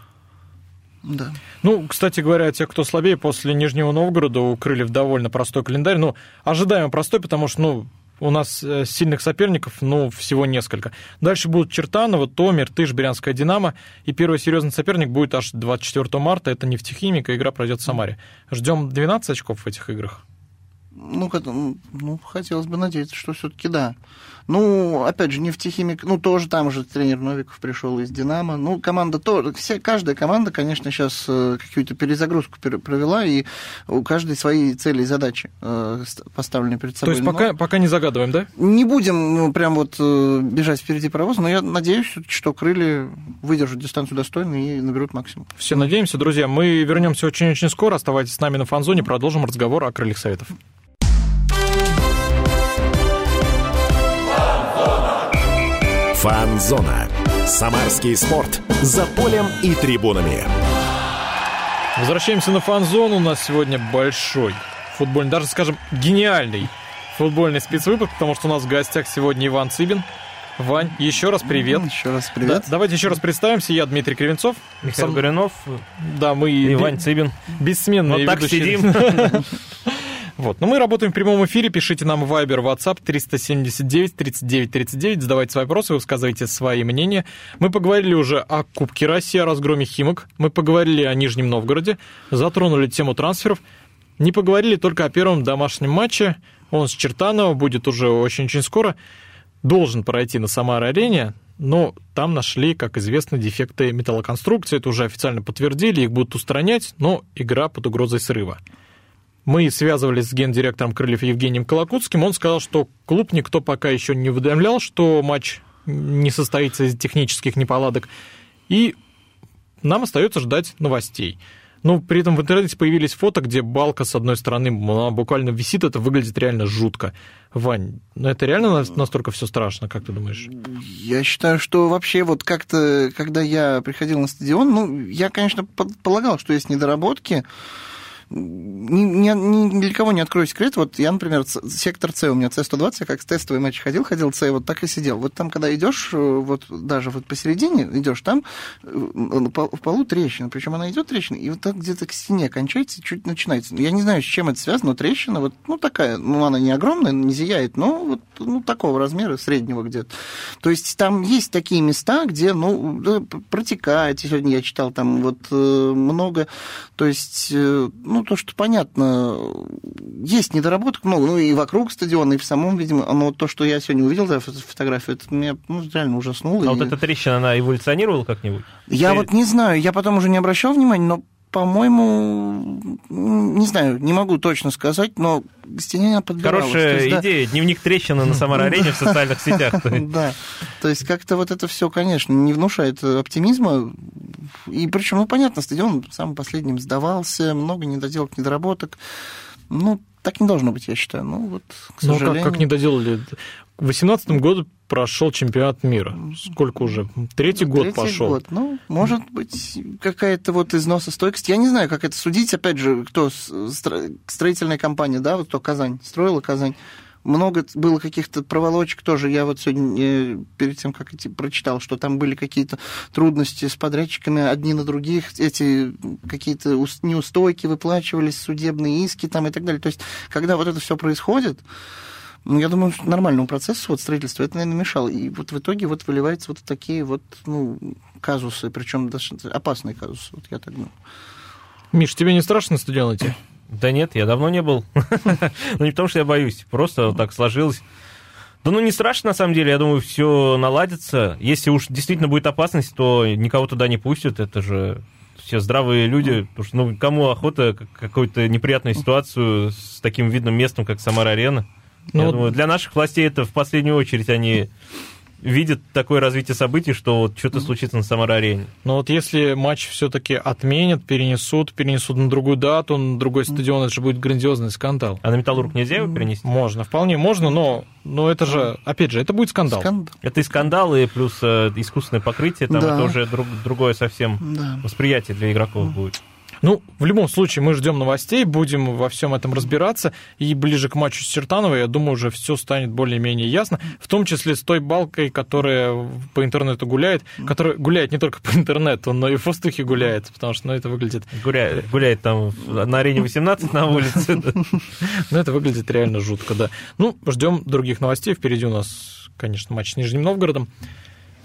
Да.
Ну, кстати говоря, те, кто слабее, после Нижнего Новгорода у Крыльев довольно простой календарь. Ну, ожидаемо простой, потому что, ну, у нас э, сильных соперников, ну, всего несколько. Дальше будут Чертаново, Томир, Тыш, Брянская Динамо. И первый серьезный соперник будет аж 24 марта. Это нефтехимика, игра пройдет в Самаре. Ждем 12 очков в этих играх.
Ну, ну, хотелось бы надеяться, что все-таки да. Ну, опять же, нефтехимик, ну, тоже там же тренер Новиков пришел из Динамо. Ну, команда тоже, все, каждая команда, конечно, сейчас какую-то перезагрузку пер- провела, и у каждой свои цели и задачи э, ст- поставлены перед
То
собой.
есть
Но
пока, пока не загадываем, да?
Не будем ну, прям вот э, бежать впереди паровоза, но я надеюсь, что крылья выдержат дистанцию достойно и наберут максимум.
Все надеемся, друзья. Мы вернемся очень-очень скоро. Оставайтесь с нами на фанзоне, продолжим разговор о крыльях советов.
Фанзона. Самарский спорт. За полем и трибунами.
Возвращаемся на фан-зону. У нас сегодня большой футбольный, даже, скажем, гениальный футбольный спецвыпуск, потому что у нас в гостях сегодня Иван Цыбин. Вань, еще раз привет.
Еще раз
Да,
привет.
давайте еще раз представимся. Я Дмитрий Кривенцов.
Михаил
Сам-
Горюнов,
Да, мы
и Вань Цыбин.
бессменные
Вот так
ведущие.
сидим. (laughs)
Вот, но мы работаем в прямом эфире. Пишите нам в Viber, WhatsApp 379 39 39. Задавайте вопросы, высказывайте свои мнения. Мы поговорили уже о Кубке России, о разгроме Химок. Мы поговорили о Нижнем Новгороде, затронули тему трансферов. Не поговорили только о первом домашнем матче. Он с Чертанова будет уже очень-очень скоро. Должен пройти на Самара-арене. но там нашли, как известно, дефекты металлоконструкции, это уже официально подтвердили, их будут устранять, но игра под угрозой срыва. Мы связывались с гендиректором Крыльев Евгением Колокутским, он сказал, что клуб никто пока еще не уведомлял, что матч не состоится из технических неполадок, и нам остается ждать новостей. Ну, при этом в интернете появились фото, где балка с одной стороны она буквально висит, это выглядит реально жутко. Вань, ну это реально настолько все страшно, как ты думаешь?
Я считаю, что вообще вот как-то, когда я приходил на стадион, ну, я, конечно, полагал, что есть недоработки, ни, ни, ни для кого не открою секрет. Вот я, например, сектор С у меня С120, я как с тестовый матч ходил, ходил С, вот так и сидел. Вот там, когда идешь, э, вот даже вот посередине идешь, там э, в полу трещина, причем она идет трещина, и вот так где-то к стене кончается, чуть начинается. Я не знаю, с чем это связано, но трещина вот, ну, такая, ну, она не огромная, не зияет, но вот, ну, такого размера, среднего где-то. То есть там есть такие места, где, ну, протекает, сегодня я читал там вот э, много, то есть, ну, ну, то, что понятно, есть недоработок много, ну, и вокруг стадиона, и в самом, видимо, но то, что я сегодня увидел, да, фотографию, это меня ну, реально ужаснуло.
А
и...
вот эта трещина, она эволюционировала как-нибудь?
Я Или... вот не знаю, я потом уже не обращал внимания, но по-моему, не знаю, не могу точно сказать, но к стене она подбиралась.
Хорошая есть, идея, да. дневник трещины на Самар-арене (laughs) в социальных сетях. (laughs)
Да, то есть как-то вот это все, конечно, не внушает оптимизма. И причем, ну, понятно, стадион самым последним сдавался, много недоделок, недоработок. Ну, так не должно быть, я считаю. Ну, вот, к сожалению...
Ну, как, как не доделали? В 2018 году прошел чемпионат мира. Сколько уже? Третий ну, год третий пошел. Год.
Ну, может быть, какая-то вот износостойкость. Я не знаю, как это судить. Опять же, кто строительная компания, да, вот кто Казань строила Казань. Много было каких-то проволочек тоже. Я вот сегодня, э, перед тем, как идти, прочитал, что там были какие-то трудности с подрядчиками, одни на других, эти какие-то неустойки выплачивались, судебные иски там и так далее. То есть, когда вот это все происходит, я думаю, нормальному процессу вот строительства это, наверное, мешало. И вот в итоге вот выливаются вот такие вот, ну, казусы, причем достаточно опасные казусы, вот я так думаю.
Миш, тебе не страшно стадион идти? (clears throat)
Да нет, я давно не был. (laughs) ну, не потому, что я боюсь, просто так сложилось. Да ну не страшно, на самом деле, я думаю, все наладится. Если уж действительно будет опасность, то никого туда не пустят, это же все здравые люди, потому что ну, кому охота какую-то неприятную ситуацию с таким видным местом, как Самара-арена? Ну, Я вот... думаю, для наших властей это в последнюю очередь они видят такое развитие событий, что вот что-то случится на Самара-арене.
Но вот если матч все-таки отменят, перенесут, перенесут на другую дату, на другой стадион, это же будет грандиозный скандал.
А на Металлург нельзя его перенести?
Можно, вполне можно, но, но это же, опять же, это будет скандал. скандал.
Это и скандал, и плюс э, искусственное покрытие, там да. это уже друг, другое совсем да. восприятие для игроков будет.
Ну, в любом случае, мы ждем новостей, будем во всем этом разбираться. И ближе к матчу с Чертановой, я думаю, уже все станет более-менее ясно. В том числе с той балкой, которая по интернету гуляет, которая гуляет не только по интернету, но и в воздухе гуляет, потому что ну, это выглядит...
Гуляет, гуляет там на арене 18 на улице. (laughs)
Ну, это выглядит реально жутко, да. Ну, ждем других новостей. Впереди у нас, конечно, матч с Нижним Новгородом.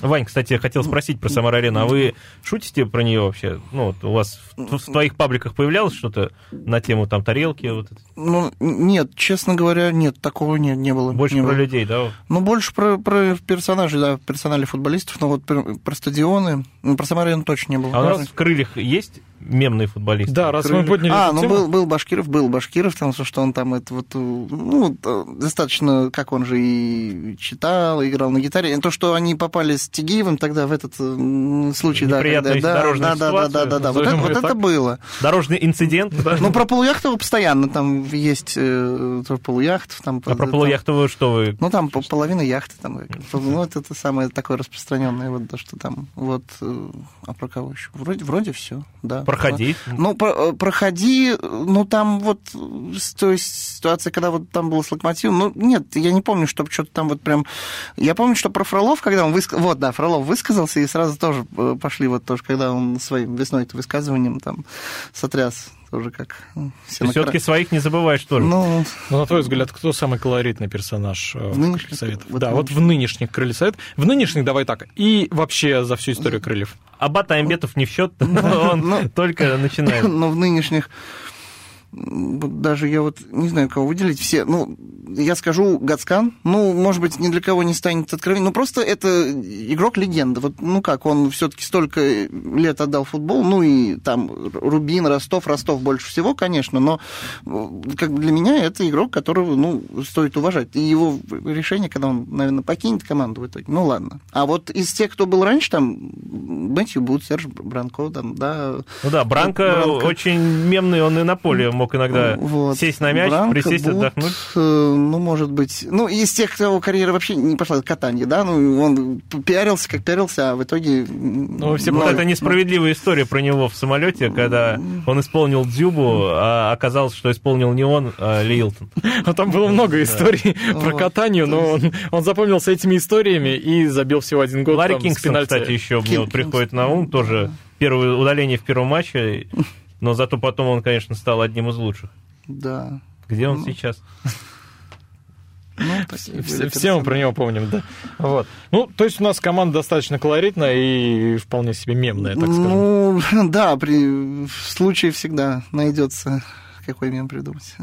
Вань, кстати, я хотел спросить про Самар-арену, а вы шутите про нее вообще? Ну, вот у вас в, в твоих пабликах появлялось что-то на тему там тарелки? Вот
ну, нет, честно говоря, нет, такого не, не было.
Больше
не
про
было.
людей, да?
Ну, больше про, про персонажей, да, персонали футболистов, но вот про, про стадионы, ну, про Самар-арену точно не было.
А у нас в крыльях есть мемный футболист.
Да, раз мы подняли
А, ну был, был Башкиров, был Башкиров, там, что он там это вот, ну, достаточно, как он же и читал, играл на гитаре. То, что они попали с Тигиевым тогда в этот случай, да,
когда, да, да,
да, да, да, да, да, вот это, вот это было.
Дорожный инцидент.
Ну, про Полуяхтова постоянно там есть э, полуяхтов. Там,
а про Полуяхтова что вы?
Ну, там половина яхты, там, ну, вот это самое такое распространенное, вот то, что там, вот, э, а про кого еще? Вроде, вроде все, да.
Проходи.
Ну, про, э, проходи, ну, там вот, то есть ситуация, когда вот там было с локомотивом, ну, нет, я не помню, чтобы что-то там вот прям... Я помню, что про Фролов, когда он высказал... Вот, да, Фролов высказался, и сразу тоже э, пошли вот тоже, когда он своим весной-то высказыванием там сотряс тоже как...
Ну, все Ты все-таки своих не забываешь тоже.
Ну, ну, на твой взгляд, кто самый колоритный персонаж в, в нынешних Советов? Вот да, вот в нынешних Крыльев Совет. В нынешних, давай так, и вообще за всю историю Крыльев.
Аббат Аймбетов не в счет, (laughs) он только начинает. (laughs)
Но в нынешних даже я вот не знаю, кого выделить, все, ну, я скажу Гацкан, ну, может быть, ни для кого не станет откровением, но просто это игрок-легенда, вот, ну как, он все-таки столько лет отдал футбол, ну и там Рубин, Ростов, Ростов больше всего, конечно, но как бы для меня это игрок, которого, ну, стоит уважать, и его решение, когда он, наверное, покинет команду в итоге, ну ладно. А вот из тех, кто был раньше, там, Мэтью Бут, Серж Бранко, там, да.
Ну да, Бранко, Бранко. очень мемный, он и на поле мог иногда вот. сесть на мяч, Бранко, присесть, Бут, отдохнуть.
Э, ну, может быть, ну, из тех, кого карьера вообще не пошла, катание, да, ну, он пиарился, как пиарился, а в итоге...
Ну, все, вот эта несправедливая история про него в самолете, когда он исполнил Дзюбу, а оказалось, что исполнил не он, а Лилтон.
А (laughs) там было много историй (laughs) про катание, но он, он запомнился этими историями и забил всего один гол.
Ларри Кингстон, кстати, еще мне вот приходит на ум, тоже первое удаление в первом матче, (laughs) но зато потом он, конечно, стал одним из лучших.
Да.
Где он ну. сейчас?
Ну, все, все мы про него помним, да. Вот. Ну, то есть у нас команда достаточно колоритная и вполне себе мемная, так
сказать. Ну, (laughs) да, при случае всегда найдется какой мем придумать.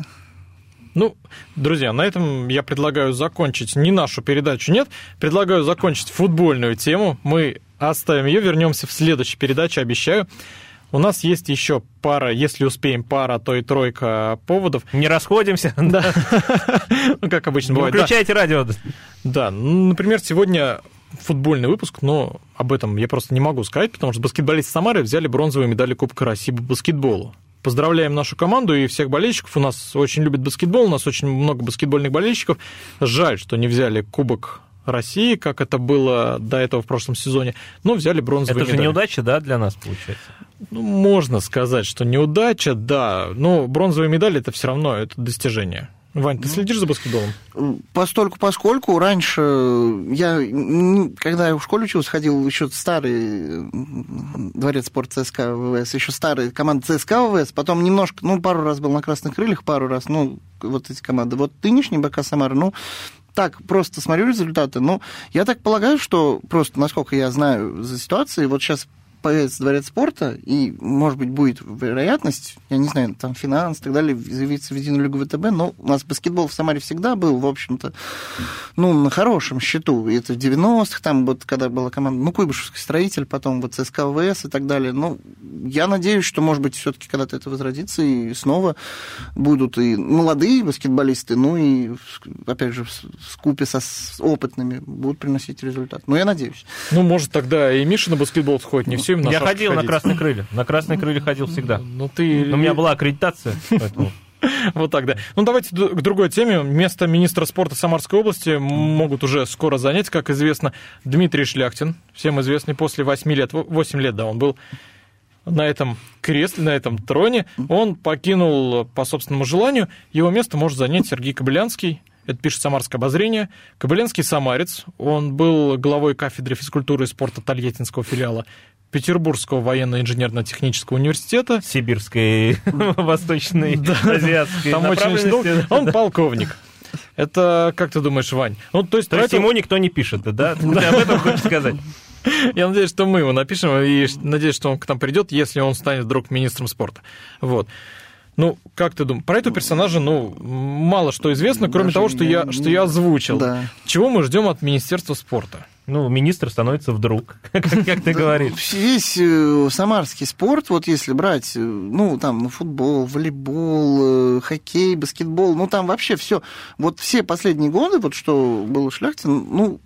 Ну, друзья, на этом я предлагаю закончить не нашу передачу, нет, предлагаю закончить футбольную тему. Мы оставим ее, вернемся в следующей передаче, обещаю. У нас есть еще пара, если успеем, пара, то и тройка поводов.
Не расходимся. (laughs)
Да. (laughs) Ну, как обычно бывает.
Выключайте радио.
Да, ну, например, сегодня футбольный выпуск, но об этом я просто не могу сказать, потому что баскетболисты Самары взяли бронзовые медали Кубка России по баскетболу. Поздравляем нашу команду и всех болельщиков. У нас очень любят баскетбол, у нас очень много баскетбольных болельщиков. Жаль, что не взяли Кубок России, как это было до этого в прошлом сезоне, но взяли бронзовые
Это
медали.
же неудача, да, для нас получается?
Ну, можно сказать, что неудача, да, но бронзовые медали это все равно это достижение. Вань, ты следишь за баскетболом?
Постольку, поскольку раньше я, когда я в школе учился, ходил еще старый дворец спорта ЦСКА ВВС, еще старый команда ЦСКА ВВС, потом немножко, ну, пару раз был на Красных Крыльях, пару раз, ну, вот эти команды. Вот нынешний БК Самара, ну, так просто смотрю результаты, ну, я так полагаю, что просто, насколько я знаю за ситуацией, вот сейчас появится дворец спорта, и, может быть, будет вероятность, я не знаю, там финанс и так далее, заявиться в единую лигу ВТБ, но у нас баскетбол в Самаре всегда был, в общем-то, ну, на хорошем счету. И это в 90-х, там вот, когда была команда, ну, Куйбышевский строитель, потом вот ЦСКА ВС и так далее. Ну, я надеюсь, что, может быть, все-таки когда-то это возродится, и снова будут и молодые баскетболисты, ну, и, опять же, в скупе со с опытными будут приносить результат. Ну, я надеюсь.
Ну, может, тогда и Миша на баскетбол сходит, не все
на Я ходил ходить. на красные (laughs) крылья. На красные крылья ходил всегда. Ну, ты... Но у меня была аккредитация, поэтому... (laughs)
Вот так, да. Ну, давайте к другой теме. Место министра спорта Самарской области могут уже скоро занять, как известно, Дмитрий Шляхтин, всем известный, после 8 лет, 8 лет, да, он был на этом кресле, на этом троне. Он покинул по собственному желанию. Его место может занять Сергей Кобылянский, это пишет «Самарское обозрение». Кобыленский самарец, он был главой кафедры физкультуры и спорта Тольяттинского филиала Петербургского военно-инженерно-технического университета.
Сибирской, (laughs) Восточной, Азиатской
Там очень долго. Он полковник. Это как ты думаешь, Вань?
Ну, то есть, то есть ему никто не пишет, да? Ты об этом хочешь сказать? (laughs)
Я надеюсь, что мы его напишем, и надеюсь, что он к нам придет, если он станет вдруг министром спорта. Вот. Ну, как ты думаешь? Про этого персонажа, ну, мало что известно, кроме Даже того, что я, что я озвучил. Да. Чего мы ждем от Министерства спорта?
Ну, министр становится вдруг, (laughs) как ты говоришь.
Весь э, самарский спорт, вот если брать, э, ну, там, ну, футбол, волейбол, э, хоккей, баскетбол, ну, там вообще все. Вот все последние годы, вот что был Шляхтин, ну,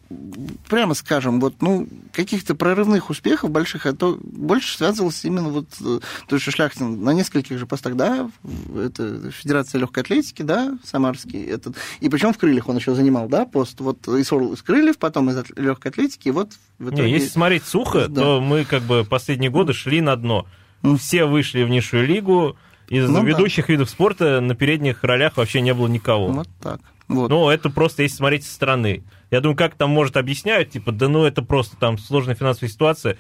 прямо скажем, вот, ну, каких-то прорывных успехов больших, а то больше связывалось именно вот, то есть Шляхтин на нескольких же постах, да, это Федерация легкой атлетики, да, самарский, этот, и причем в крыльях он еще занимал, да, пост, вот из, из крыльев, потом из легкой атлетики, вот
в итоге... Не, если смотреть сухо, да. то мы как бы последние годы шли на дно. Все вышли в низшую лигу, из ну, ведущих да. видов спорта на передних ролях вообще не было никого.
Вот так. Вот.
Ну, это просто если смотреть со стороны. Я думаю, как там может объясняют, типа, да ну это просто там сложная финансовая ситуация.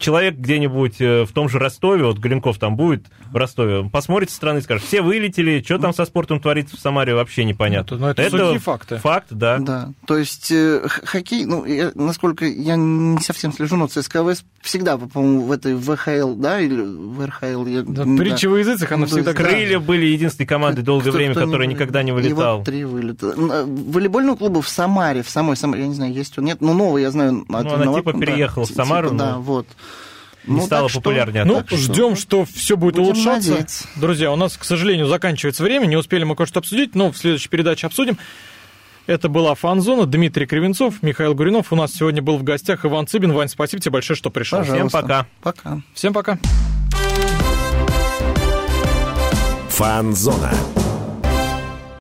Человек где-нибудь э, в том же Ростове, вот Галенков там будет в Ростове, посмотрит со стороны и скажет, все вылетели, что там со спортом творится в Самаре, вообще непонятно.
Ну, это- ну, это сухие факты.
Факт, да.
Да, то есть э, хоккей, ну, я- насколько я не совсем слежу, но ЦСКА ВС всегда, по-моему, в этой ВХЛ, да, или в РХЛ. Я,
Да,
м,
притча во языцах, она
Ну,
всегда...
да.
Крылья были единственной командой долгое
Кто-
время,
кто
которая
не-
никогда не
И
вылетал.
вот три вылета. Э, Волейбольного клуба в Самаре, в самой Самаре, я не знаю, есть он, нет, но новый, я знаю. от
Ну, она типа
да,
переехала в
ти-
Самару,
типа, Да,
но
вот.
Не
Ну,
стала
так что-
популярнее.
Ну,
так что-
ждем, что все будет
Будем
улучшаться.
надеяться.
Друзья, у нас, к сожалению, заканчивается время, не успели мы кое-что обсудить, но в следующей передаче обсудим. Это была «Фанзона», Дмитрий Кривенцов, Михаил Гуринов. У нас сегодня был в гостях Иван Цыбин. Вань, спасибо тебе большое, что пришел.
Пожалуйста.
пока.
Пока.
Всем пока.
Фанзона.